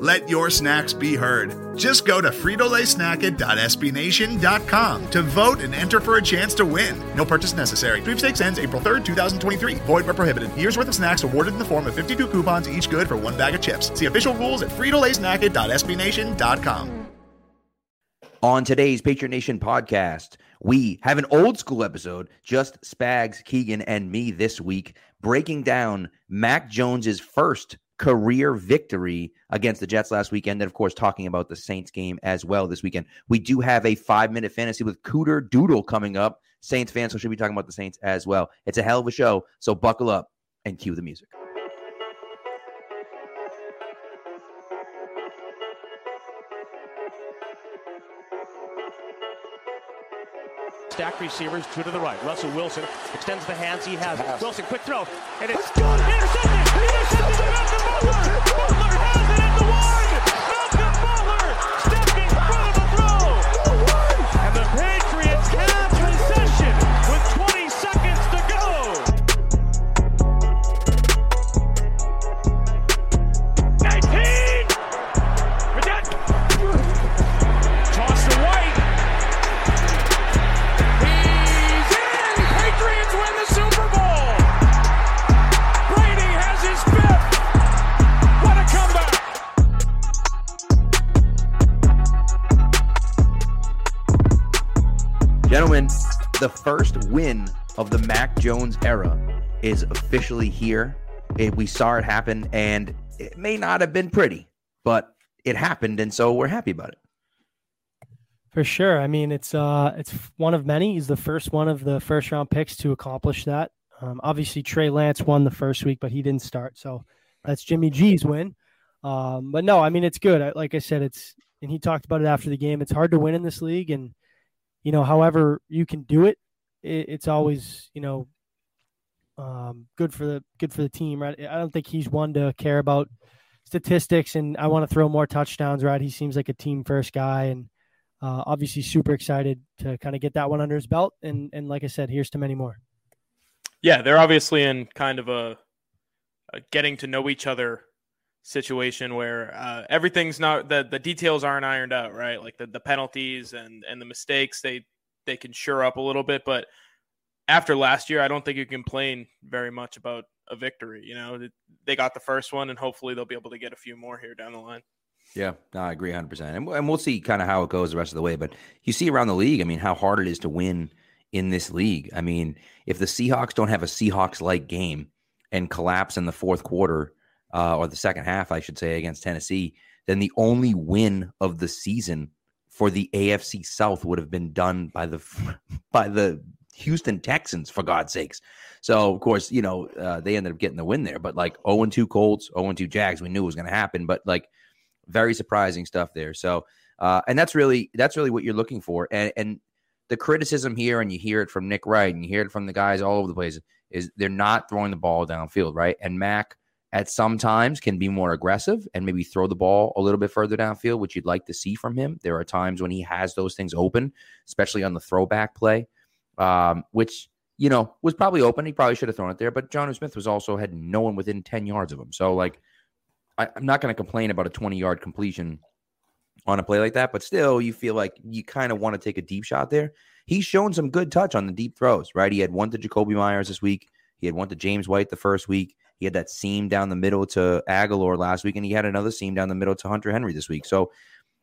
Let your snacks be heard. Just go to fritolaysnacket.sbnation.com to vote and enter for a chance to win. No purchase necessary. Sweepstakes ends April 3rd, 2023. Void where prohibited. Year's worth of snacks awarded in the form of 52 coupons, each good for one bag of chips. See official rules at fritolaysnacket.sbnation.com. On today's Patriot Nation podcast, we have an old school episode, just Spags, Keagan, and me this week, breaking down Mac Jones's first career victory against the Jets last weekend. And of course, talking about the Saints game as well this weekend. We do have a five minute fantasy with Cooter Doodle coming up. Saints fans, so should be talking about the Saints as well. It's a hell of a show. So buckle up and cue the music. Stack receivers, two to the right. Russell Wilson extends the hands he has. Wilson, quick throw. And it's Let's go. intercepted! Intercepted Malcolm Butler! Butler has it at the one! Jones era is officially here. It, we saw it happen, and it may not have been pretty, but it happened, and so we're happy about it. For sure. I mean, it's uh, it's one of many. He's the first one of the first round picks to accomplish that. Um, obviously, Trey Lance won the first week, but he didn't start, so that's Jimmy G's win. Um, but no, I mean, it's good. I, like I said, it's and he talked about it after the game. It's hard to win in this league, and you know, however you can do it, it it's always you know, um, good for the good for the team, right? I don't think he's one to care about statistics, and I want to throw more touchdowns, right? He seems like a team first guy, and uh, obviously super excited to kind of get that one under his belt. And and like I said, here's to many more. Yeah, they're obviously in kind of a, a getting to know each other situation where uh, everything's not the the details aren't ironed out, right? Like the, the penalties and and the mistakes they they can sure up a little bit, but after last year, I don't think you complain very much about a victory. You know, they got the first one, and hopefully they'll be able to get a few more here down the line. Yeah, no, I agree 100%. And, and we'll see kind of how it goes the rest of the way. But you see around the league, I mean, how hard it is to win in this league. I mean, if the Seahawks don't have a Seahawks like game and collapse in the fourth quarter uh, or the second half, I should say, against Tennessee, then the only win of the season for the AFC South would have been done by the by the Houston Texans, for God's sakes. So, of course, you know, uh, they ended up getting the win there. But like 0 2 Colts, 0 2 Jags, we knew it was going to happen. But like, very surprising stuff there. So, uh, and that's really that's really what you're looking for. And and the criticism here, and you hear it from Nick Wright, and you hear it from the guys all over the place, is they're not throwing the ball downfield, right? And Mac at some times can be more aggressive and maybe throw the ball a little bit further downfield, which you'd like to see from him. There are times when he has those things open, especially on the throwback play, um, which you know was probably open. He probably should have thrown it there, but Jonnu Smith was also had no one within ten yards of him. So like I, am not going to complain about a 20 yard completion on a play like that, but still, you feel like you kind of want to take a deep shot there. He's shown some good touch on the deep throws, right? He had one to Jakobi Meyers this week. He had one to James White the first week. He had that seam down the middle to Agholor last week, and he had another seam down the middle to Hunter Henry this week. So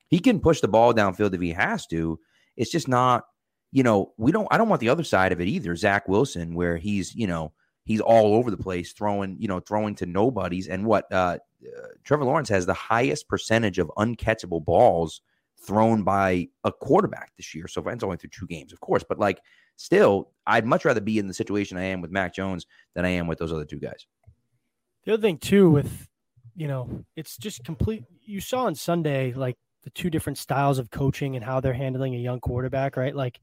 he can push the ball downfield if he has to. It's just not, you know, we don't, I don't want the other side of it either. Zach Wilson, where he's, you know, he's all over the place throwing, you know, throwing to nobodies. And what uh, uh, Trevor Lawrence has the highest percentage of uncatchable balls thrown by a quarterback this year. So it's only through two games, of course, but like still, I'd much rather be in the situation I am with Mac Jones than I am with those other two guys. The other thing too with you know, it's just complete. You saw on Sunday, like the two different styles of coaching and how they're handling a young quarterback, right? Like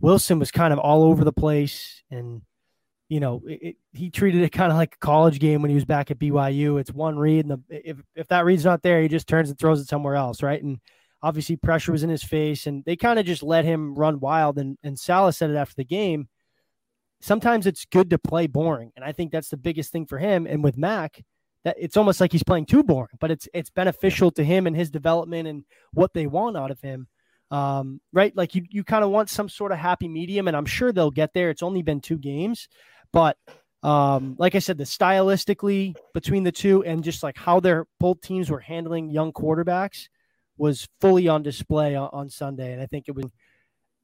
Wilson was kind of all over the place and you know, it, he treated it kind of like a college game when he was back at BYU. It's one read, and the, if if that read's not there, he just turns and throws it somewhere else, right? And obviously, pressure was in his face, and they kind of just let him run wild. And and Saleh said it after the game. Sometimes it's good to play boring, and I think that's the biggest thing for him. And with Mac, that it's almost like he's playing too boring, but it's it's beneficial to him and his development and what they want out of him. Um, right? Like you you kind of want some sort of happy medium, and I'm sure they'll get there. It's only been two games, but um, like I said, the stylistically between the two and just like how their both teams were handling young quarterbacks was fully on display on, on Sunday. And I think it was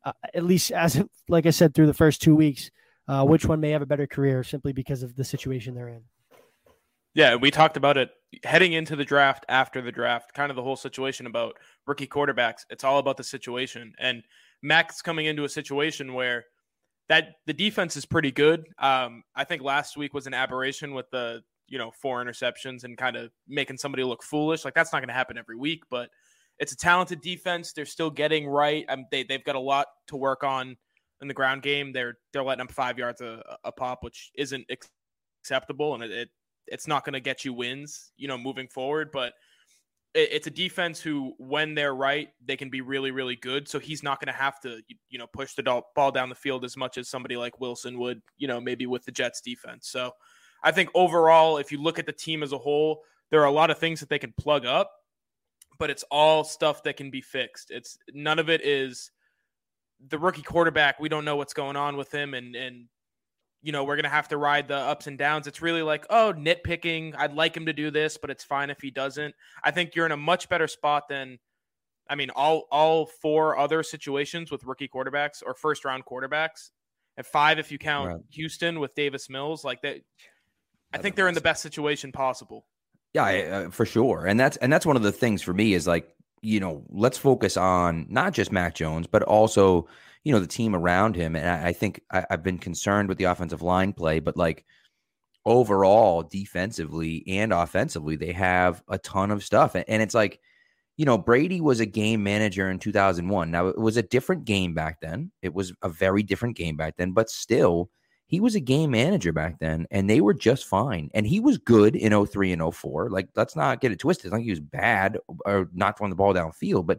uh, at least as like I said through the first two weeks, uh, which one may have a better career simply because of the situation they're in. Yeah, we talked about it heading into the draft, after the draft, kind of the whole situation about rookie quarterbacks. It's all about the situation. And Mac's coming into a situation where that the defense is pretty good. Um, I think last week was an aberration with the you know four interceptions and kind of making somebody look foolish. Like that's not going to happen every week, but it's a talented defense. They're still getting right. Um, they they've got a lot to work on in the ground game. They're they're letting them five yards a, a pop, which isn't acceptable, and it, it it's not going to get you wins, you know, moving forward. But it's a defense who, when they're right, they can be really, really good. So he's not going to have to, you know, push the ball down the field as much as somebody like Wilson would, you know, maybe with the Jets defense. So I think overall, if you look at the team as a whole, there are a lot of things that they can plug up, but it's all stuff that can be fixed. It's none of it is the rookie quarterback. We don't know what's going on with him, and and you know, we're going to have to ride the ups and downs. It's really like, oh, nitpicking. I'd like him to do this, but it's fine if he doesn't. I think you're in a much better spot than, I mean, all all four other situations with rookie quarterbacks or first round quarterbacks, and five if you count right. Houston with Davis Mills. Like that, I think they're in the best situation possible. Yeah, uh, for sure. And that's and that's one of the things for me is like, you know, let's focus on not just Mac Jones, but also you know the team around him. And I, I think I, have been concerned with the offensive line play, but like overall, defensively and offensively, they have a ton of stuff. And, and it's like, you know, Brady was a game manager in 2001. Now it was a different game back then. It was a very different game back then, but still he was a game manager back then and they were just fine. And he was good in 03 and 04. Like, let's not get it twisted. It's like he was bad or not throwing the ball downfield, but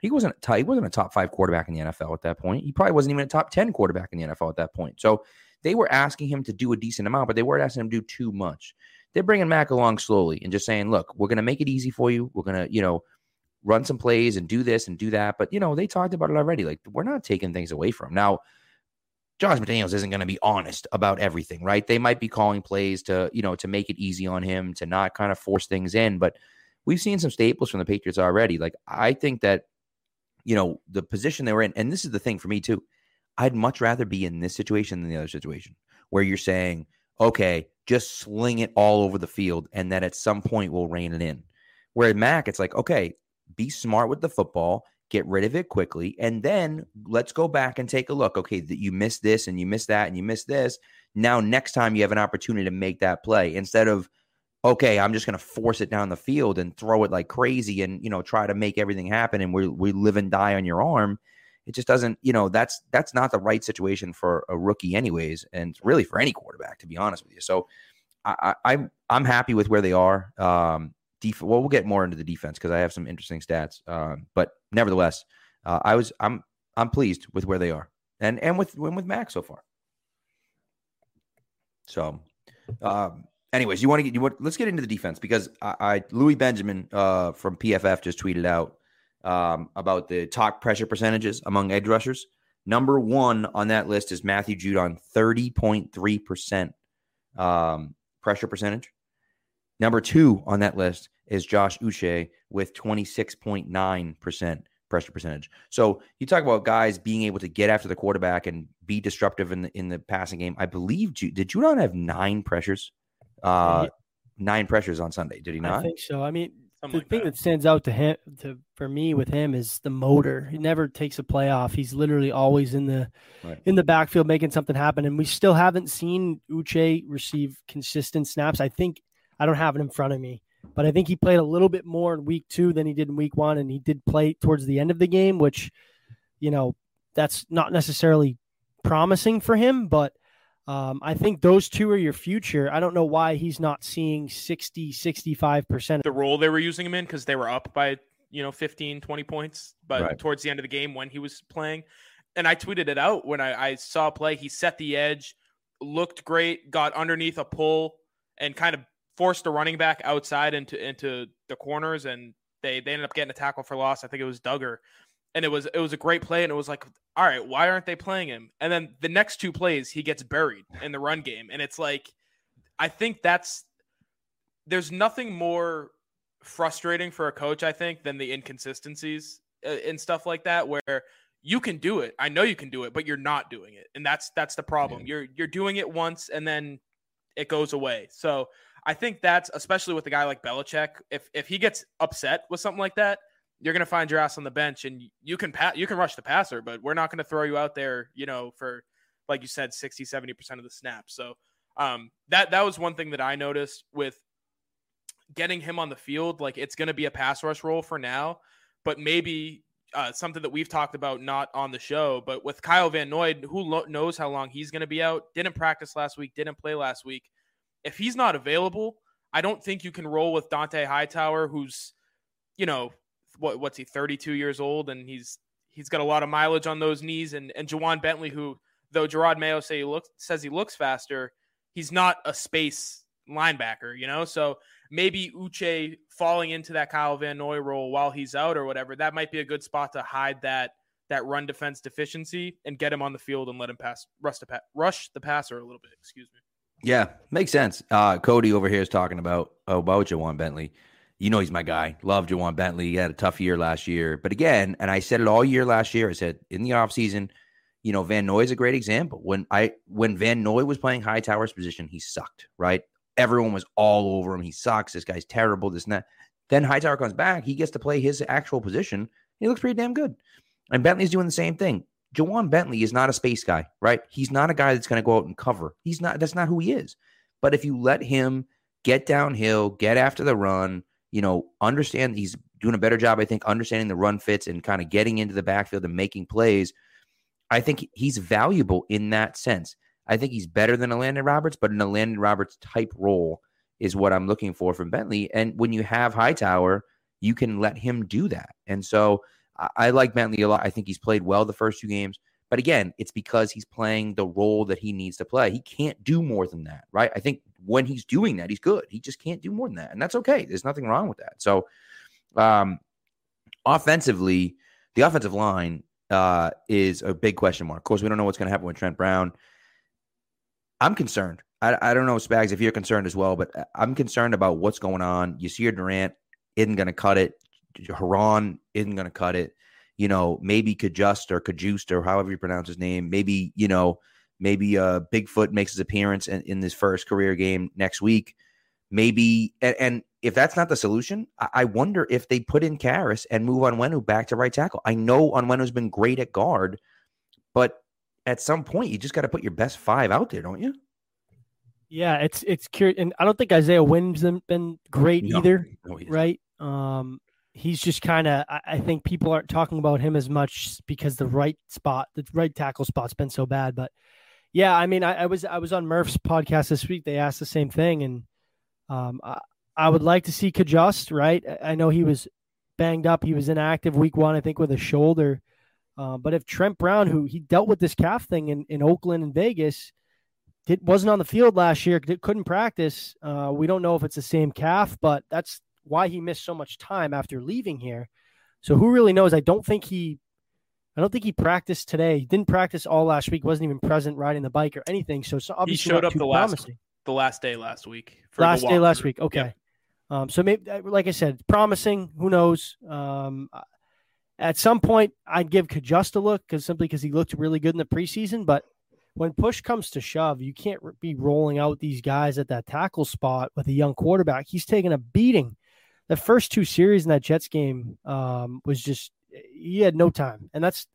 he wasn't a, he wasn't a top five quarterback in the NFL at that point. He probably wasn't even a top 10 quarterback in the NFL at that point. So they were asking him to do a decent amount, but they weren't asking him to do too much. They're bringing Mac along slowly and just saying, look, we're going to make it easy for you. We're going to, you know, run some plays and do this and do that. But, you know, they talked about it already. Like, we're not taking things away from him. Now, Josh McDaniels isn't going to be honest about everything, right? They might be calling plays to, you know, to make it easy on him, to not kind of force things in. But we've seen some staples from the Patriots already. Like, I think that you know, the position they were in. And this is the thing for me too. I'd much rather be in this situation than the other situation where you're saying, okay, just sling it all over the field and then at some point we'll rein it in. Where at Mac, it's like, okay, be smart with the football, get rid of it quickly, and then let's go back and take a look. Okay, that you missed this and you missed that and you missed this. Now, next time you have an opportunity to make that play instead of okay, I'm just going to force it down the field and throw it like crazy and, you know, try to make everything happen and we we live and die on your arm. It just doesn't, you know, that's that's not the right situation for a rookie anyways and really for any quarterback to be honest with you. So I, I am I'm happy with where they are. Um def- well we'll get more into the defense because I have some interesting stats. Um but nevertheless, uh, I was I'm I'm pleased with where they are. And and with when with Mac so far. So um anyways, you want to get you want let's get into the defense because I, I Louis Benjamin uh, from PFF just tweeted out um, about the top pressure percentages among edge rushers. Number one on that list is Matthew Judon, thirty point three percent um, pressure percentage. Number two on that list is Josh Uche with twenty six point nine percent pressure percentage. So you talk about guys being able to get after the quarterback and be disruptive in the in the passing game. I believe did Judon have nine pressures uh, nine pressures on Sunday. Did he not? I think so. I mean, Something the like thing that. that. stands out to him, to for me with him, is the motor. He never takes a play off. He's literally always in the right. in the backfield making something happen. And we still haven't seen Uche receive consistent snaps. I think I don't have it in front of me, but I think he played a little bit more in week two than he did in week one, and he did play towards the end of the game, which, you know, that's not necessarily promising for him, but um, I think those two are your future. I don't know why he's not seeing 60, 65%. The role they were using him in because they were up by, you know, 15, 20 points, but Right. towards the end of the game when he was playing. And I tweeted it out when I, I saw play. He set the edge, looked great, got underneath a pull, and kind of forced the running back outside into into the corners. And they, they ended up getting a tackle for loss. I think it was Dugger. And it was it was a great play, and it was like, all right, why aren't they playing him? And then the next two plays, he gets buried in the run game, and it's like, I think that's there's nothing more frustrating for a coach, I think, than the inconsistencies uh, and stuff like that, where you can do it. I know you can do it, but you're not doing it, and that's that's the problem. You're you're doing it once, and then it goes away. So I think that's especially with a guy like Belichick. If if he gets upset with something like that, you're gonna find your ass on the bench, and you can pat you can rush the passer, but we're not gonna throw you out there, you know, for like you said, 60, 70 percent of the snaps. So um, that that was one thing that I noticed with getting him on the field. Like it's going to be a pass rush role for now, but maybe uh, something that we've talked about not on the show, but with Kyle Van Noy, who lo- knows how long he's going to be out? Didn't practice last week, didn't play last week. If he's not available, I don't think you can roll with Dont'a Hightower, who's you know what what's he 32 years old and he's he's got a lot of mileage on those knees and and Ja'Whaun Bentley who though Jerod Mayo say he looks says he looks faster he's not a space linebacker you know so maybe Uche falling into that Kyle Van Noy role while he's out or whatever that might be a good spot to hide that that run defense deficiency and get him on the field and let him pass rush the pa- rush the passer a little bit excuse me Yeah, makes sense. Uh, Cody over here is talking about oh, about Ja'Whaun Bentley. You know he's my guy. Love Ja'Whaun Bentley. He had a tough year last year. But again, and I said it all year last year, I said in the offseason, you know, Van Noy is a great example. When I when Van Noy was playing Hightower's position, he sucked, right? Everyone was all over him. He sucks. This guy's terrible, this and that. Then Hightower comes back, he gets to play his actual position. He looks pretty damn good. And Bentley's doing the same thing. Ja'Whaun Bentley is not a space guy, right? He's not a guy that's going to go out and cover. He's not. That's not who he is. But if you let him get downhill, get after the run, you know, understand he's doing a better job, I think, understanding the run fits and kind of getting into the backfield and making plays. I think he's valuable in that sense. I think he's better than a Landon Roberts, but in a Landon Roberts type role is what I'm looking for from Bentley. And when you have Hightower, you can let him do that. And so I, I like Bentley a lot. I think he's played well the first two games. But again, it's because he's playing the role that he needs to play. He can't do more than that, right? I think when he's doing that, he's good. He just can't do more than that. And that's okay. There's nothing wrong with that. So, um, offensively, the offensive line uh, is a big question mark. Of course, we don't know what's going to happen with Trent Brown. I'm concerned. I, I don't know, Spags, if you're concerned as well, but I'm concerned about what's going on. Yasir Durant isn't going to cut it. Herron isn't going to cut it. You know, maybe Cajuste or Cajuste or however you pronounce his name. Maybe, you know, maybe uh, Bigfoot makes his appearance in, in this first career game next week. Maybe, and, and if that's not the solution, I, I wonder if they put in Karras and move Onwenu back to right tackle. I know Onwenu's been great at guard, but at some point you just got to put your best five out there, don't you? Yeah, it's it's curious, and I don't think Isaiah Wynn's been, been great No. either, No, right? Um, he's just kind of. I, think people aren't talking about him as much because the right spot, the right tackle spot's been so bad. But yeah, I mean, I, I was I was on Murph's podcast this week. They asked the same thing, and um, I, I would like to see Cajuste. Right, I, know he was banged up. He was inactive week one, I think, with a shoulder. Uh, but if Trent Brown, who he dealt with this calf thing in, in Oakland and Vegas, did, wasn't on the field last year, couldn't practice. Uh, we don't know if it's the same calf, but that's why he missed so much time after leaving here. So who really knows? I don't think he, I don't think he practiced today. He didn't practice all last week. wasn't even present riding the bike or anything. So, obviously showed not up the last- promising. the last day last week for last day last week. Okay. Yep. Um, so maybe, like I said, promising. Who knows? Um, at some point, I'd give Cajuste a look because simply because he looked really good in the preseason. But when push comes to shove, you can't be rolling out these guys at that tackle spot with a young quarterback. He's taking a beating. The first two series in that Jets game um, was just he had no time, and that's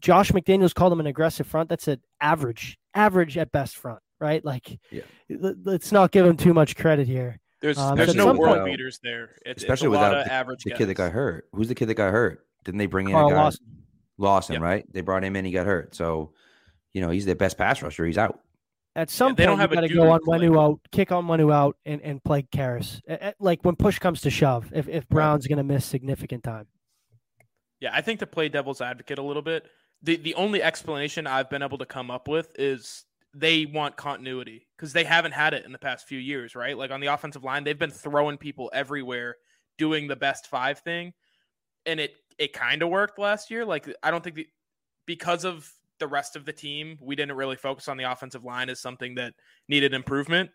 Josh McDaniels called him an aggressive front. That's an average, average at best front, right? Like, Yeah. let- let's not give him too much credit here. There's Um, there's no some world point- beaters there. It's, especially it's a lot without of the, average the kid that got hurt. Who's the kid that got hurt? Didn't they bring in Carl a guy? Lawson. Lawson, Yep. right? They brought him in. He got hurt. So, you know, he's their best pass rusher. He's out. At some point, they don't point, have a you got to go Onwenu out, kick Onwenu out, and, and play Karras. A- a- Like when push comes to shove, if, if Brown's going to miss significant time. Yeah, I think to play devil's advocate a little bit, the the only explanation I've been able to come up with is they want continuity because they haven't had it in the past few years, right? Like on the offensive line, they've been throwing people everywhere, doing the best five thing, and it it kind of worked last year. Like I don't think the, because of the rest of the team, we didn't really focus on the offensive line as something that needed improvement.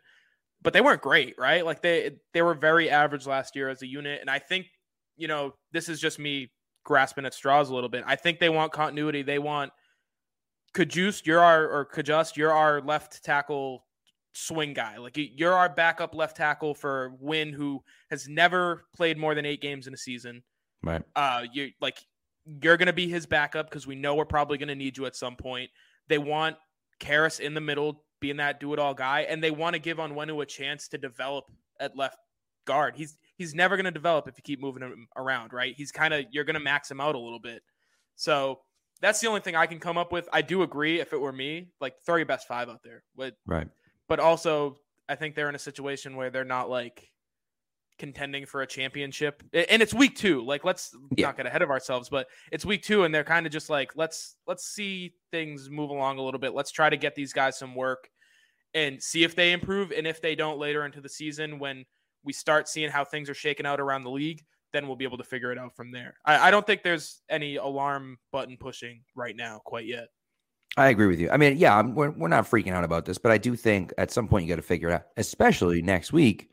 But they weren't great, right? Like they they were very average last year as a unit, and I think you know this is just me grasping at straws a little bit. I think they want continuity. They want Cajuste, you're our or Cajuste, you're our left tackle swing guy. Like you- you're our backup left tackle for Wynn, who has never played more than eight games in a season. Right. Uh, you like you're gonna be his backup because we know we're probably gonna need you at some point. They want Karras in the middle, being that do it all guy, and they want to give Onwenu a chance to develop at left guard. He's he's never gonna develop if you keep moving him around, right? He's kind of you're gonna max him out a little bit. So that's the only thing I can come up with. I do agree. If it were me, like throw your best five out there, but Right. but also I think they're in a situation where they're not like contending for a championship. And it's week two. Like let's Yeah. not get ahead of ourselves, but it's week two and they're kind of just like, let's let's see things move along a little bit. Let's try to get these guys some work and see if they improve. And if they don't later into the season when we start seeing how things are shaking out around the league, then we'll be able to figure it out from there. I, I don't think there's any alarm button pushing right now quite yet. I agree with you. I mean, yeah, I'm, we're, we're not freaking out about this, but I do think at some point you got to figure it out, especially next week.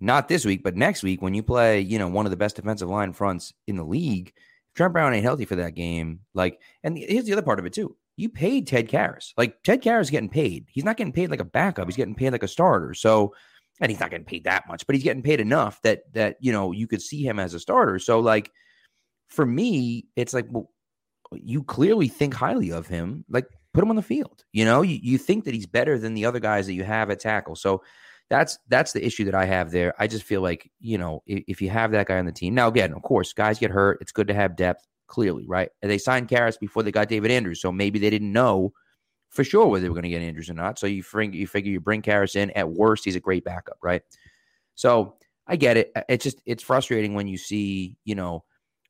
Not this week, but next week when you play, you know, one of the best defensive line fronts in the league. If Trent Brown ain't healthy for that game, like, and here's the other part of it too. You paid Ted Karras. Like Ted Karras getting paid. He's not getting paid like a backup. He's getting paid like a starter. So, and he's not getting paid that much, but he's getting paid enough that that you know you could see him as a starter. So, like, for me, it's like, well, you clearly think highly of him. Like, put him on the field. You know, you, you think that he's better than the other guys that you have at tackle. So that's that's the issue that I have there. I just feel like, you know, if, if you have that guy on the team. Now, again, of course, guys get hurt. It's good to have depth, clearly, right? And they signed Karras before they got David Andrews. So maybe they didn't know for sure whether they were going to get Andrews or not. So you bring you figure you bring Karras in. At worst, he's a great backup, right? So I get it. It's just it's frustrating when you see, you know,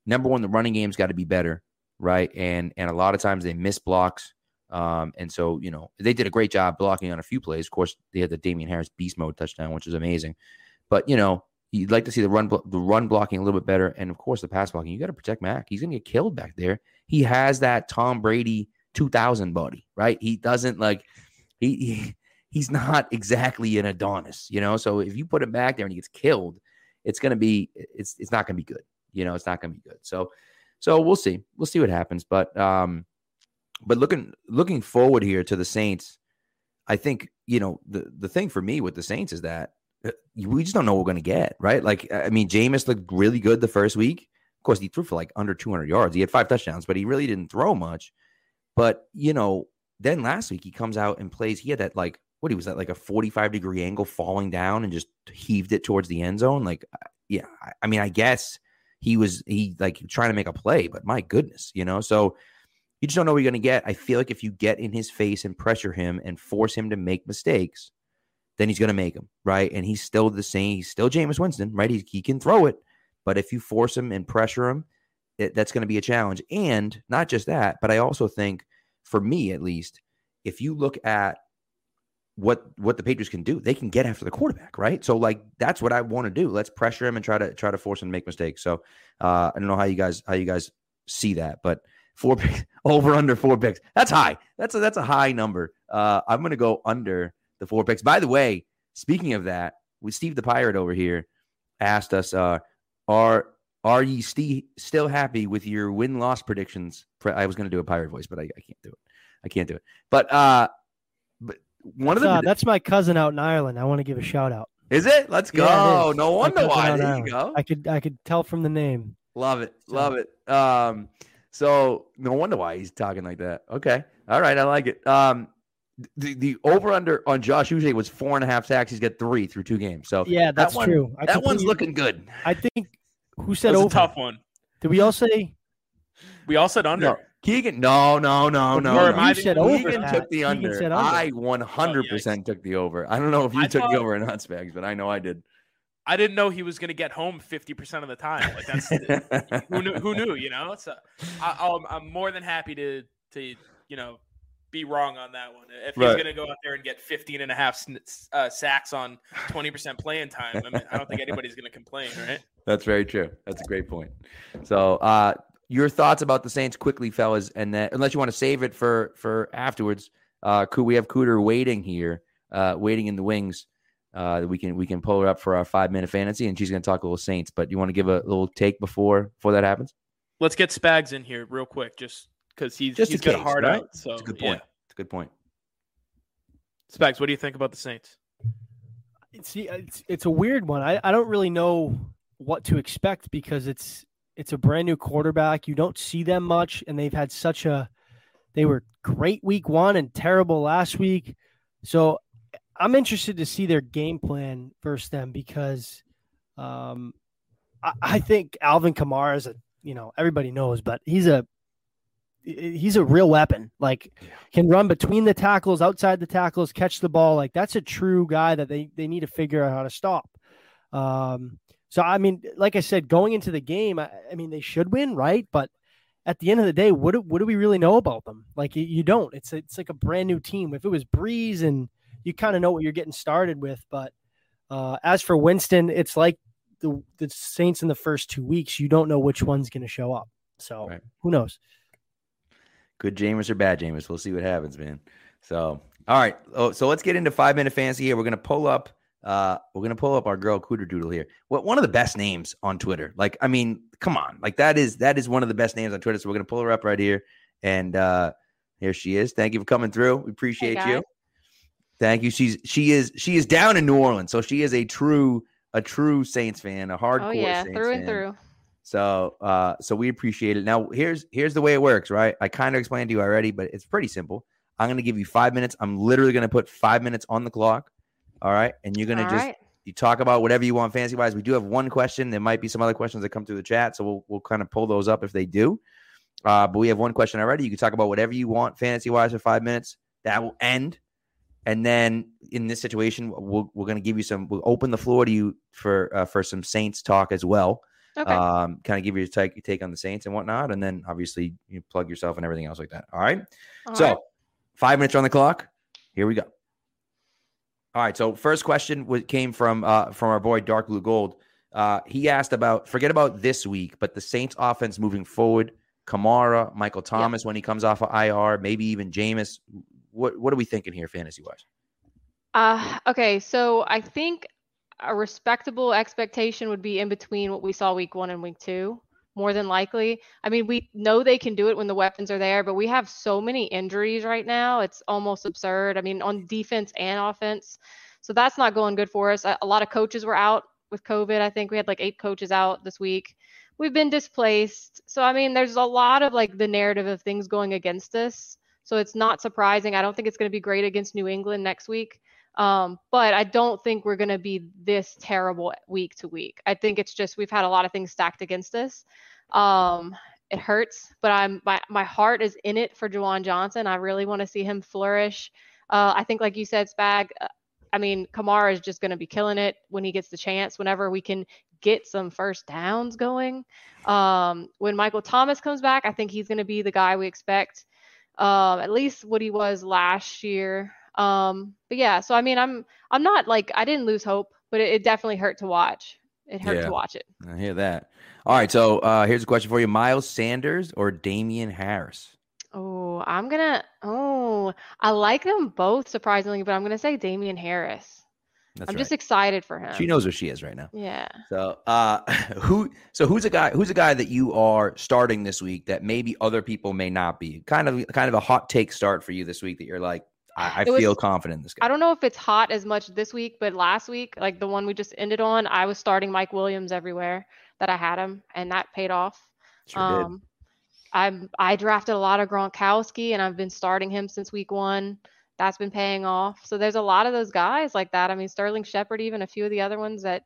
number one, the running game's got to be better, right? And and a lot of times they miss blocks. Um, and so, you know, they did a great job blocking on a few plays. Of course, they had the Damien Harris beast mode touchdown, which was amazing. But you know, you'd like to see the run the run blocking a little bit better, and of course the pass blocking. You got to protect Mac. He's gonna get killed back there. He has that Tom Brady 2000 body, right? He doesn't like he, he he's not exactly an Adonis, you know. So if you put him back there and he gets killed, it's gonna be it's it's not gonna be good. You know, it's not gonna be good. So so we'll see. We'll see what happens. But um but looking looking forward here to the Saints, I think you know the the thing for me with the Saints is that uh, we just don't know what we're going to get, right? Like I mean, Jameis looked really good the first week. Of course, he threw for like under 200 yards. He had five touchdowns, but he really didn't throw much. But you know, then last week he comes out and plays. He had that like what he was at like a 45 degree angle falling down and just heaved it towards the end zone. Like, yeah, I, I mean, I guess he was he like trying to make a play, but my goodness, you know, so you just don't know what you're going to get. I feel like if you get in his face and pressure him and force him to make mistakes, then he's going to make them, right? And he's still the same. He's still Jameis Winston, right? He, he can throw it, but if you force him and pressure him, it, that's going to be a challenge. And not just that, but I also think, for me at least, if you look at what what the Patriots can do, they can get after the quarterback, right? So like that's what I want to do. Let's pressure him and try to try to force him to make mistakes. So uh, I don't know how you guys how you guys see that, but four picks over under four picks. That's high. That's a that's a high number. Uh, I'm gonna go under the four picks. By the way, speaking of that, with Steve the Pirate over here asked us, uh, are are ye sti- still happy with your win loss predictions? I was gonna do a pirate voice, but I, I can't do it. I can't do it. But uh, but one of the Uh, that's my cousin out in Ireland. I want to give a shout out. is it? Let's go. Yeah, it no wonder why. There you go. I could I could tell from the name. Love it. Love it. Um, so no wonder why he's talking like that. Okay. All right. I like it. Um, the, the over under on Josh Uche was four and a half sacks. He's got three through two games. So Yeah, that's one- true. I that one's looking good. I think who said was over? a tough one. Did we all say? We all said under. No, Keagan, no, no, no, no. Or no. am I said over. Keagan Pat. took the Keagan under. said under. I 100% took the over. I don't know if you I took thought- the over or not, Spags, but I know I did. I didn't know he was going to get home 50% of the time. Like that's who knew, who knew, you know? So I, I'll, I'm more than happy to, to, you know, be wrong on that one. If he's Right. going to go out there and get 15 and a half uh, sacks on 20% playing time, I mean, I don't think anybody's going to complain, right? That's very true. That's a great point. So, uh, your thoughts about the Saints quickly, fellas, and then unless you want to save it for for afterwards, uh, we have Cooter waiting here, uh, waiting in the wings. Uh, we can we can pull her up for our five minute fantasy, and she's going to talk a little Saints. But you want to give a little take before before that happens? Let's get Spags in here real quick, just because he's, Just he's in got a hard right? out. So, It's a good yeah. point. It's a good point. Spags, what do you think about the Saints? See, it's it's a weird one. I, I don't really know what to expect because it's it's a brand new quarterback. You don't see them much, and they've had such a they were great week one and terrible last week. So I'm interested to see their game plan versus them because um, I, I think Alvin Kamara is a you know everybody knows, but he's a he's a real weapon. Like can run between the tackles, outside the tackles, catch the ball. Like that's a true guy that they they need to figure out how to stop. Um, so I mean, like I said, going into the game, I, I mean they should win, right? But at the end of the day, what do, what do we really know about them? Like you, you don't. It's it's like a brand new team. If it was Brees and you kind of know what you're getting started with, but uh, as for Winston, it's like the the Saints in the first two weeks. You don't know which one's going to show up. So Right. who knows? Good Jameis or bad Jameis? We'll see what happens, man. So, all right. Oh, so let's get into five minute fantasy here. We're gonna pull up. Uh, we're gonna pull up our girl Cooter Doodle here. What one of the best names on Twitter? Like, I mean, come on, like that is that is one of the best names on Twitter. So we're gonna pull her up right here, and uh here she is. Thank you for coming through. We appreciate you. Thank you. She's she is she is down in New Orleans, so she is a true a true Saints fan, a hardcore Oh yeah, Saints through and fan. through. So uh so we appreciate it. Now here's here's the way it works, right? I kind of explained to you already, but it's pretty simple. I'm gonna give you five minutes. I'm literally gonna put five minutes on the clock. All right. And you're gonna All just right. you talk about whatever you want fantasy wise. We do have one question. There might be some other questions that come through the chat. So we'll we'll kind of pull those up if they do. Uh, but we have one question already. You can talk about whatever you want fantasy wise for five minutes. That will end. And then in this situation, we'll, we're going to give you some. We'll open the floor to you for uh, for some Saints talk as well Okay. um, kind of give you your take, your take on the Saints and whatnot, and then obviously you plug yourself and everything else like that. All right. All so right. five minutes on the clock. Here we go. All right. So first question was, came from uh, from our boy Dark Blue Gold. Uh, he asked about forget about this week, but the Saints offense moving forward. Kamara, Michael Thomas when he comes off of IR, maybe even Jameis. What what are we thinking here, fantasy wise? Uh, okay, so I think a respectable expectation would be in between what we saw week one and week two, more than likely. I mean, we know they can do it when the weapons are there, but we have so many injuries right now. It's almost absurd. I mean, on defense and offense. So that's not going good for us. A, a lot of coaches were out with COVID. I think we had like eight coaches out this week. We've been displaced. So, I mean, there's a lot of like the narrative of things going against us. So it's not surprising. I don't think it's going to be great against New England next week. Um, but I don't think we're going to be this terrible week to week. I think it's just we've had a lot of things stacked against us. Um, it hurts, but I'm my my heart is in it for Juwan Johnson. I really want to see him flourish. Uh, I think, like you said, Spag. uh, I mean, Kamara is just going to be killing it when he gets the chance. Whenever we can get some first downs going. Um, when Michael Thomas comes back, I think he's going to be the guy we expect. Um, at least what he was last year. Um, but yeah, so I mean, I'm I'm not like I didn't lose hope, but it, it definitely hurt to watch. It hurt Yeah. to watch it. I hear that. All right. So uh, here's a question for you: Miles Sanders or Damien Harris? Oh, I'm gonna. Oh, I like them both surprisingly, but I'm gonna say Damien Harris. That's I'm right. just excited for him. She knows where she is right now. Yeah. So, uh, who? So, who's a guy? Who's a guy that you are starting this week that maybe other people may not be? Kind of, kind of a hot take start for you this week that you're like, I, I It was- feel confident in this guy. I don't know if it's hot as much this week, but last week, like the one we just ended on, I was starting Mike Williams everywhere that I had him, and that paid off. Sure did. Um, I'm I drafted a lot of Gronkowski, and I've been starting him since week one. That's been paying off. So there's a lot of those guys like that. I mean, Sterling Shepard, even a few of the other ones that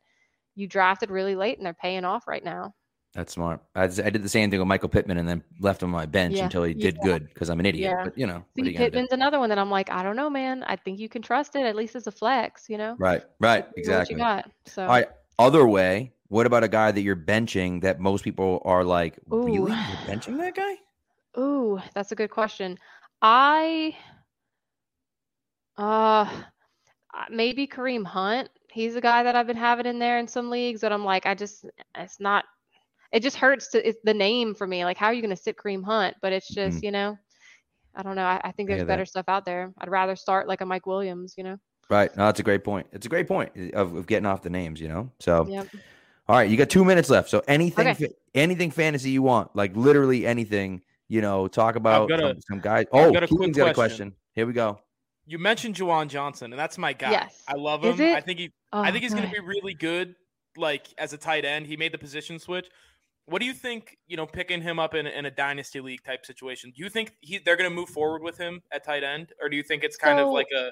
you drafted really late and they're paying off right now. That's smart. I, I did the same thing with Michael Pittman and then left him on my bench Yeah. until he did Yeah. good because I'm an idiot. Yeah. But you know, See, you? Pittman's another one that I'm like, I don't know, man. I think you can trust it at least as a flex, you know? Right, right, exactly. you got. So All right. Other way, what about a guy that you're benching that most people are like, really? You're benching that guy? Ooh, that's a good question. I uh uh, maybe Kareem Hunt. He's a guy that I've been having in there in some leagues that I'm like, I just it's not it just hurts to it's the name for me. Like, how are you gonna sit Kareem Hunt? But it's just, you know, I don't know. I, I think I there's hear that. better stuff out there. I'd rather start like a Mike Williams, you know. Right. No, that's a great point. It's a great point eh, of, of getting off the names, you know? So, Yep. all right, you got two minutes left. So, anything, Okay. fa- anything fantasy you want, like literally anything, you know, talk about got a- some, some guys. Oh, got a quick Keagan's got a question. question. Here we go. You mentioned Juwan Johnson, and that's my guy. Yes. I love him. I think he Oh, I think he's going to be really good, like as a tight end. He made the position switch. What do you think? You know, picking him up in, in a dynasty league type situation. Do you think he they're going to move forward with him at tight end, or do you think it's kind of like a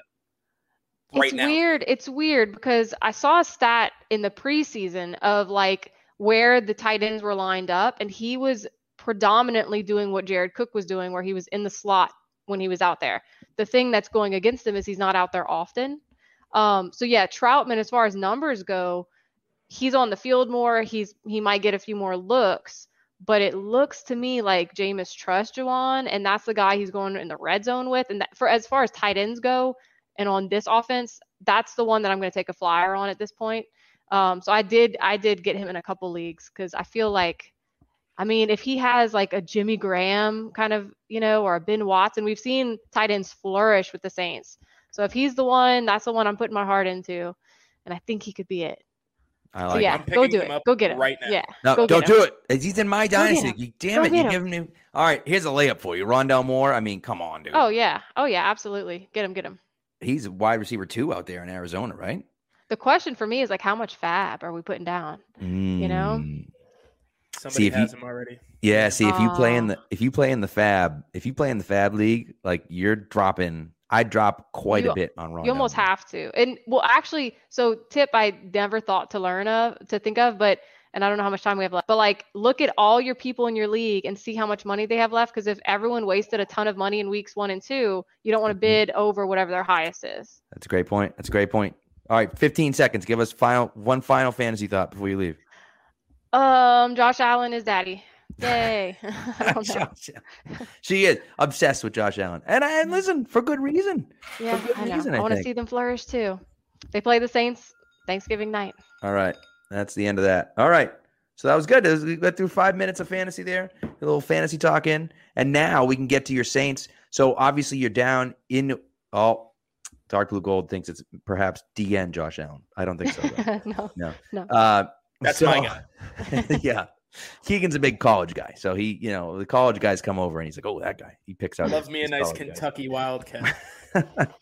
right it's now? weird. It's weird because I saw a stat in the preseason of like where the tight ends were lined up, and he was predominantly doing what Jared Cook was doing, where he was in the slot when he was out there. The thing that's going against him is he's not out there often. Um, so yeah, Trautman, as far as numbers go, he's on the field more. He's he might get a few more looks, but it looks to me like Jameis trusts Juwan, and that's the guy he's going in the red zone with. And that, for as far as tight ends go, and on this offense, that's the one that I'm going to take a flyer on at this point. Um, so I did I did get him in a couple leagues because I feel like, I mean, if he has like a Jimmy Graham kind of, you know, or a Ben Watson, we've seen tight ends flourish with the Saints. So if he's the one, that's the one I'm putting my heart into, and I think he could be it. I So like yeah, I'm go do it. Go get him right now. Yeah. No, go don't do it. He's in my get dynasty. him. You, damn Go it. get You him. giving me. All right, here's a layup for you. Rondale Moore. I mean, come on, dude. Oh yeah. Oh yeah. Absolutely. Get him. Get him. He's a wide receiver two out there in Arizona, right? The question for me is like, how much fab are we putting down? You know? Mm. Somebody if you- him already. Yeah, see if you play in the if you play in the fab if you play in the fab league, like you're dropping. I drop quite a bit on Rondale. You almost have to. And well, actually, so tip I never thought to learn of, to think of, but and I don't know how much time we have left, but like look at all your people in your league and see how much money they have left. Because if everyone wasted a ton of money in weeks one and two, you don't want to Mhm. bid over whatever their highest is. That's a great point. That's a great point. All right, 15 seconds. Give us final one final fantasy thought before you leave. Um, Josh Allen is daddy. Yay. I don't know. Josh she is obsessed with Josh Allen, and and listen for good reason. Yeah, good I know. reason, I I want to see them flourish too. They play the Saints Thanksgiving night. All right, that's the end of that. All right, so that was good. Was- We got through five minutes of fantasy there, a little fantasy talk in, and now we can get to your Saints. So obviously you're down in. Oh, Dark Blue Gold thinks it's perhaps DN Josh Allen. I don't think so. no. No. No. Uh, That's so- my guy. yeah. Keagan's a big college guy. So he, you know, the college guys come over and he's like, oh, that guy. He picks out. Loves his- me a nice college guys. Kentucky Wildcat.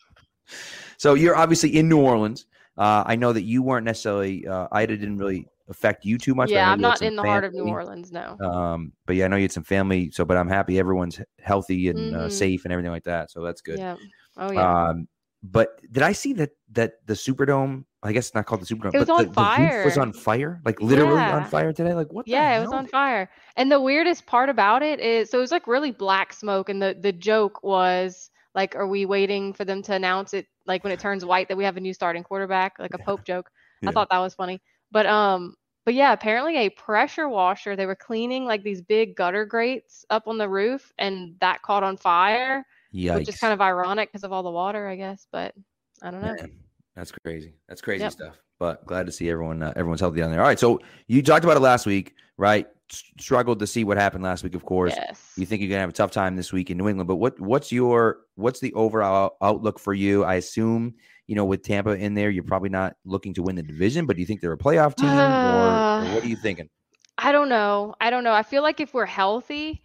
so you're obviously in New Orleans. Uh, I know that you weren't necessarily, uh, Ida didn't really affect you too much. I yeah, know I'm not in the heart of New. Orleans. No. Um, but yeah, I know you had some family. So, but I'm happy everyone's healthy and uh, Mhm. safe and everything like that. So that's good. Yeah. Oh yeah. Um, but did I see that that the Superdome? I guess it's not called the Superdome. It was but on the, the roof was on fire, like literally on fire today. Like what? the yeah, it was on fire. And the weirdest part about it is so it was like really black smoke and the the joke was like are we waiting for them to announce it like when it turns white that we have a new starting quarterback, like a Pope joke. Yeah. I thought that was funny. But um but yeah, apparently a pressure washer, they were cleaning like these big gutter grates up on the roof and that caught on fire, Yeah, which is kind of ironic because of all the water, I guess, but I don't know. Man, that's crazy. That's crazy Yep. stuff. But glad to see everyone. Uh, everyone's healthy down there. All right. So you talked about it last week, right? S- struggled to see what happened last week. Of course, Yes. you think you're gonna have a tough time this week in New England. But what what's your what's the overall outlook for you? I assume you know with Tampa in there, you're probably not looking to win the division, but do you think they're a playoff team, or, or what are you thinking? I don't know. I don't know. I feel like if we're healthy,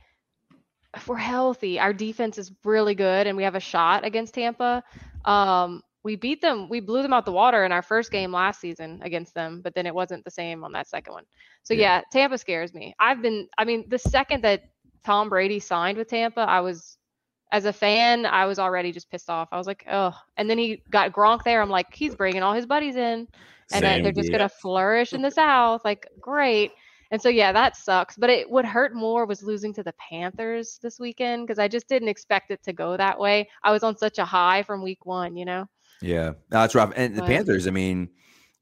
if we're healthy, our defense is really good and we have a shot against Tampa. Um, we beat them, we blew them out the water in our first game last season against them, but then it wasn't the same on that second one. So Yeah. yeah, Tampa scares me. I've been, I mean, the second that Tom Brady signed with Tampa, I was as a fan, I was already just pissed off. I was like, oh. And then he got Gronk there. I'm like, he's bringing all his buddies in, and Same, they're just yeah. gonna flourish in the South. Like, great. And so yeah, that sucks. But it would hurt more was losing to the Panthers this weekend because I just didn't expect it to go that way. I was on such a high from week one, you know. Yeah, no, that's rough. And the Panthers, I mean,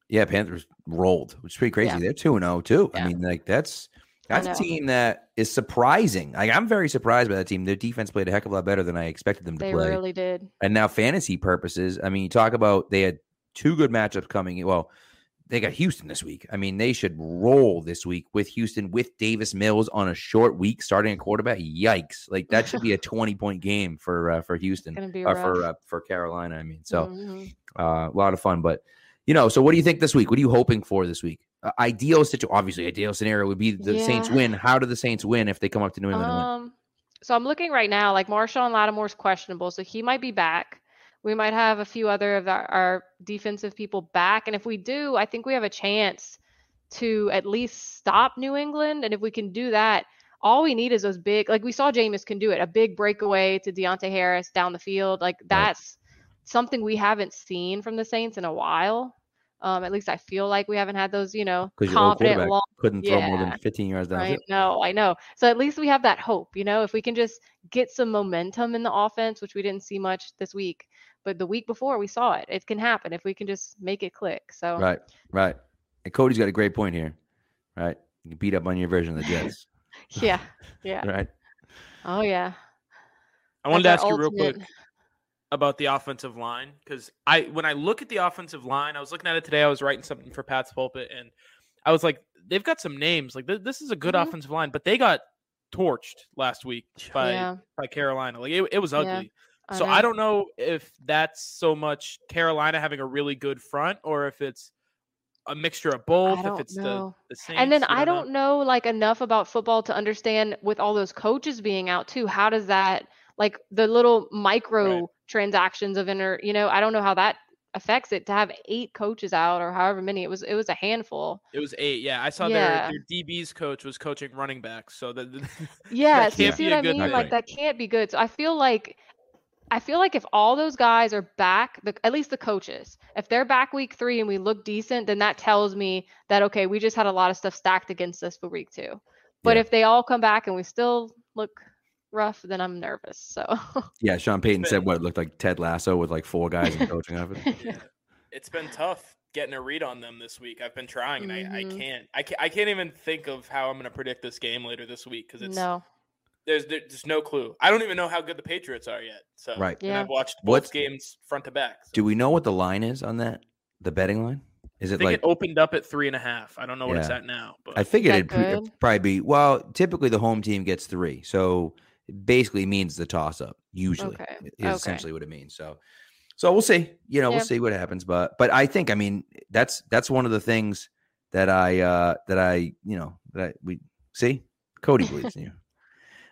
yeah, Panthers rolled, which is pretty crazy. Yeah. They're two and zero too. I mean, like that's that's a team that is surprising. Like I'm very surprised by that team. Their defense played a heck of a lot better than I expected them to They play. really did. And now fantasy purposes, I mean, you talk about they had two good matchups coming. Well, they got Houston this week. I mean, they should roll this week with Houston with Davis Mills on a short week starting a quarterback. Yikes! Like that should be a twenty point game for uh, for Houston or for uh, for Carolina. I mean, so Mhm. uh, a lot of fun. But you know, so what do you think this week? What are you hoping for this week? Uh, ideal situation, obviously, ideal scenario would be the Saints win. How do the Saints win if they come up to New England? Um, so I'm looking right now, like Marshon Lattimore's questionable, so he might be back. We might have a few other of our, our defensive people back, and if we do, I think we have a chance to at least stop New England. And if we can do that, all we need is those big, like we saw Jameis can do it, a big breakaway to Deonte Harris down the field. Like that's something we haven't seen from the Saints in a while. Um, at least I feel like we haven't had those, you know, Because your old confident long couldn't throw more than 15 yards down. I know, I know. So at least we have that hope, you know, if we can just get some momentum in the offense, which we didn't see much this week, but the week before we saw it. It can happen if we can just make it click. So Right, right. And Cody's got a great point here. Right, you can beat up on your version of the Jets. yeah, yeah. right. Oh yeah. I wanted to ask our you real quick about the offensive line because I when I look at the offensive line, I was looking at it today. I was writing something for Pats Pulpit, and I was like, they've got some names. Like th- this is a good Mhm. offensive line, but they got torched last week by Yeah. by Carolina. Like it, it was Yeah, So know. I don't know if that's so much Carolina having a really good front, or if it's a mixture of both. If it's the know. the Saints, And then I don't know like enough about football to understand with all those coaches being out too. How does that like the little micro transactions of inner, you know, I don't know how that affects it to have eight coaches out or however many. It was it was a handful. It was eight. Yeah, I saw Yeah. their, their DB's coach was coaching running backs. So that Yeah, so you see what i mean? Like that can't be good. So I feel like I feel like if all those guys are back, the, at least the coaches, if they're back week three and we look decent, then that tells me that okay, we just had a lot of stuff stacked against us for week two. But Yeah. if they all come back and we still look rough, then I'm nervous. So Yeah, Sean Payton been- said what it looked like Ted Lasso with like four guys in coaching of it. Yeah. It's been tough getting a read on them this week. I've been trying, and I, I Mhm. can't. I can't. I can't even think of how I'm going to predict this game later this week because it's no, there's there, there's no clue. I don't even know how good the Patriots are yet. So Right. and Yeah. I've watched both What's- games front to back. So Do we know what the line is on that? The betting line? Is I it think like it opened up at three and a half. I don't know what it's at now, but I figured it'd, it'd probably be well. Typically, the home team gets three, so it basically means the toss up. Usually, Okay, is okay. essentially what it means. So, so we'll see. You know, Yeah. we'll see what happens. But, but I think, I mean, that's that's one of the things that I uh that I you know that I we see. Cody believes in you.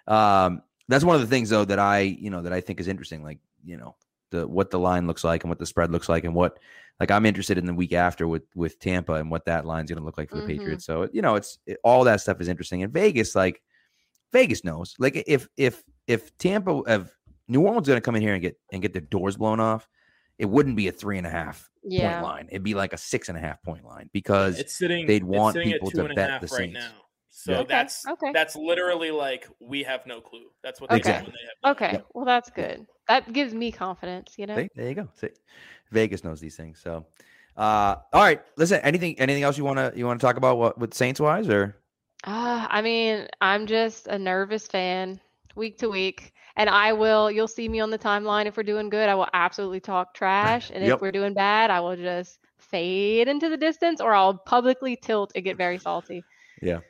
Um, that's one of the things though that I you know that I think is interesting. Like you know the what the line looks like and what the spread looks like and what like I'm interested in the week after with with Tampa and what that line's going to look like for the Mhm. Patriots. So you know, it's it, all that stuff is interesting. And Vegas, like Vegas knows, like if if if Tampa if New Orleans going to come in here and get and get their doors blown off, it wouldn't be a three and a half yeah, point line. It'd be like a six and a half point line because it's sitting. they'd want people to bet the right Saints. now. So Yeah. Okay, that's okay. that's literally like we have no clue. That's what they Okay. said when they have no okay. Yep. Well, that's good. That gives me confidence. You know. See, there you go. See, Vegas knows these things. So, uh, all right. Listen, anything anything else you want to you want to talk about what with Saints wise or Uh, I mean, I'm just a nervous fan week to week. And I will, you'll see me on the timeline if we're doing good. I will absolutely talk trash. And Yep. if we're doing bad, I will just fade into the distance or I'll publicly tilt and get very salty. Yeah.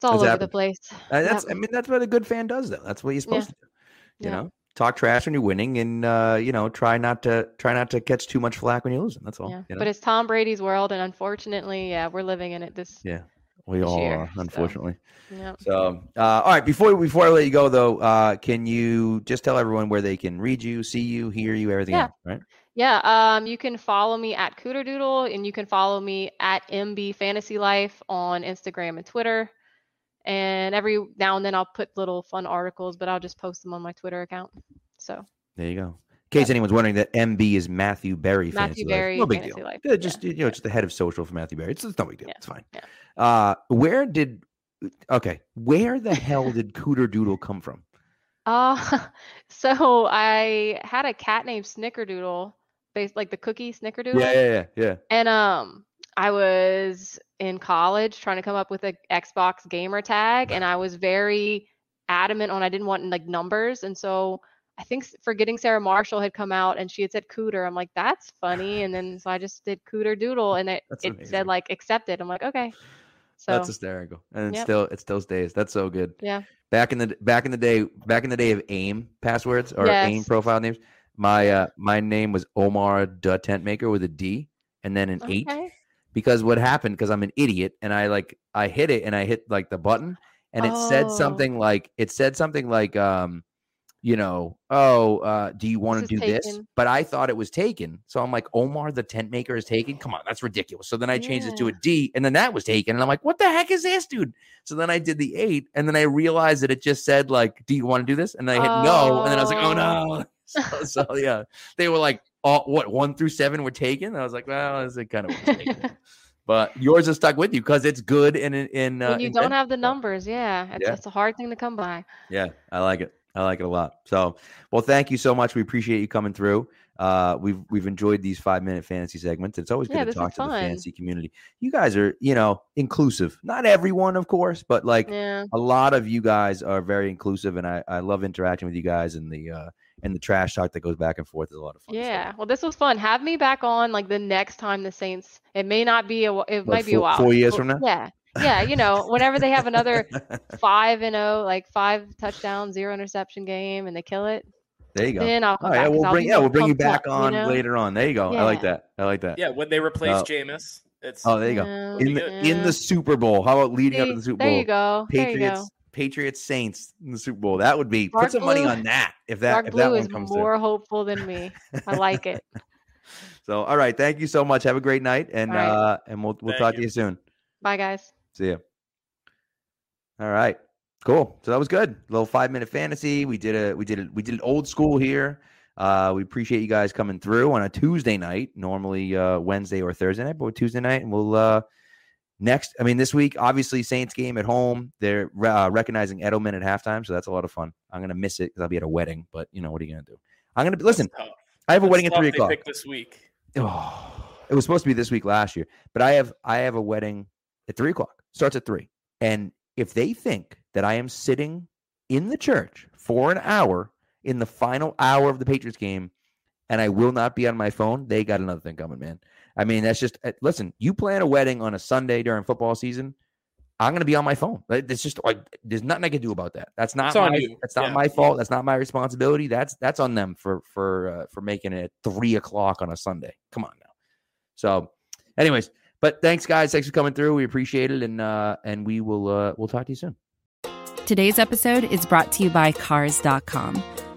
It's all over happened. the place. Uh, that's Yep. I mean that's what a good fan does though. That's what you're supposed to do. You Yeah. know, talk trash when you're winning, and uh, you know, try not to try not to catch too much flack when you're losing. That's all. Yeah. you know? But it's Tom Brady's world. And unfortunately, yeah, we're living in it this, yeah, we all year, are, so. unfortunately. yeah. So, uh, all right. Before before I let you go though, uh, can you just tell everyone where they can read you, see you, hear you, everything Yeah. else, right? Yeah, um, you can follow me at Cooter Doodle and you can follow me at MB Fantasy Life on Instagram and Twitter. And every now and then I'll put little fun articles, but I'll just post them on my Twitter account. So There you go. In case anyone's wondering, that MB is Matthew Berry. Matthew. Berry no big deal. Life, Yeah, just yeah, you know, just the head of social for Matthew Berry. It's, it's no big deal. Yeah, It's fine. yeah. Uh, where did? Okay, where the hell did Cooter Doodle come from? Uh, so I had a cat named Snickerdoodle, based like the cookie Snickerdoodle. Yeah, yeah, yeah, yeah. And um, I was in college trying to come up with a Xbox gamer tag, and I was very adamant on I didn't want like numbers, and so I think Forgetting Sarah Marshall had come out, and she had said Cooter. I'm like, that's funny, and then so I just did Cooter Doodle, and it That's it amazing. said like accepted. I'm like, okay. So That's hysterical, and Yep. still it's those days. That's so good. yeah, Back in the back in the day, back in the day of AIM passwords or AIM profile names, my uh my name was Omar the Tent Maker with a D and then an eight. Because what happened because i'm an idiot and i like i hit it and i hit like the button and it said Oh. something like it said something like um you know oh uh do you want to do is this but i thought it was taken. So i'm like omar the tent maker is taken? Come on that's ridiculous. So then i changed it to a D and then that was taken and i'm like what the heck is this dude? So then i did the eight and then i realized that it just said like do you want to do this? And then i hit no and then i was like oh. no. So, so yeah. They were like all, what one through seven were taken? I was like well is it kind of but yours is stuck with you because it's good and in, in uh, when you don't intent- have the numbers, yeah, it's, Yeah. it's a hard thing to come by. yeah i like it. I like it a lot. So well thank you so much. We appreciate you coming through. Uh we've we've enjoyed these five minute fantasy segments. It's always good Yeah, to talk to the fantasy community. You guys are you know inclusive. Not everyone of course but like Yeah. a lot of you guys are very inclusive and i i love interacting with you guys and the uh and the trash talk that goes back and forth is a lot of fun so- Yeah. Well, this was fun. Have me back on like the next time the Saints. It may not be a. It What, might be a while. four years Well, from now? Yeah. Yeah. You know, whenever they have another five and oh, like five touchdown, zero interception game, and they kill it, there you go then I'll come yeah, we'll I'll bring yeah, we'll bring you back up, on know? later on. There you go. I like that. I like that. Yeah, when they replace Uh, Jameis, it's Oh, there you go. Yeah, In the in the Super Bowl. How about leading up to the Super there Bowl? you go. There you go. Patriots, Patriots, Saints in the Super Bowl. That would be put Dark some money on that if that Dark if that blue one is comes more hopeful than me. I like it. So all right, thank you so much. Have a great night, and All right. uh, and we'll we'll Thank talk to you. you soon. Bye, guys. See ya. All right, cool. So that was good. little five minute fantasy. We did a we did it we did it old school here. Uh, we appreciate you guys coming through on a Tuesday night. Normally uh, Wednesday or Thursday night, but Tuesday night, and we'll uh, next. I mean, this week obviously Saints game at home. They're uh, recognizing Edelman at halftime, so that's a lot of fun. I'm gonna miss it because I'll be at a wedding, but you know what are you gonna do? I'm gonna be listen. I have a That's wedding at three o'clock. this week. Oh, it was supposed to be this week last year, but I have I have a wedding at three o'clock. Starts at three, and if they think that I am sitting in the church for an hour in the final hour of the Patriots game, and I will not be on my phone, they got another thing coming, man. I mean, that's just uh, listen. You plan a wedding on a Sunday during football season. I'm gonna be on my phone. It's just like there's nothing I can do about that. That's not It's my. That's not Yeah. my fault. That's not my responsibility. That's that's on them for for uh, for making it three o'clock on a Sunday. Come on now. So, anyways, but thanks guys. Thanks for coming through. We appreciate it, and uh and we will uh we'll talk to you soon. Today's episode is brought to you by Cars.com.